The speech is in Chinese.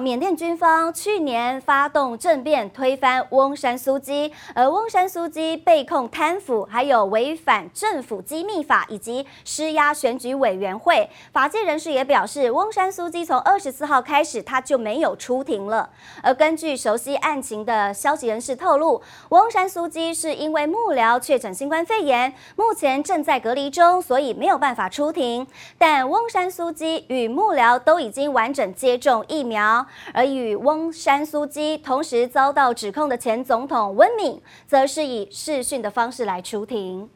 缅甸军方去年发动政变，推翻翁山苏姬，而翁山苏姬被控贪腐，还有违反政府机密法以及施压选举委员会。法界人士也表示，翁山苏姬从二十四号开始他就没有出庭了。而根据熟悉案情的消息人士透露，翁山苏姬是因为幕僚确诊新冠肺炎，目前正在隔离中，所以没有办法出庭。但翁山苏姬与幕僚都已经完整接种疫苗。而与翁山苏基同时遭到指控的前总统温敏，则是以视讯的方式来出庭。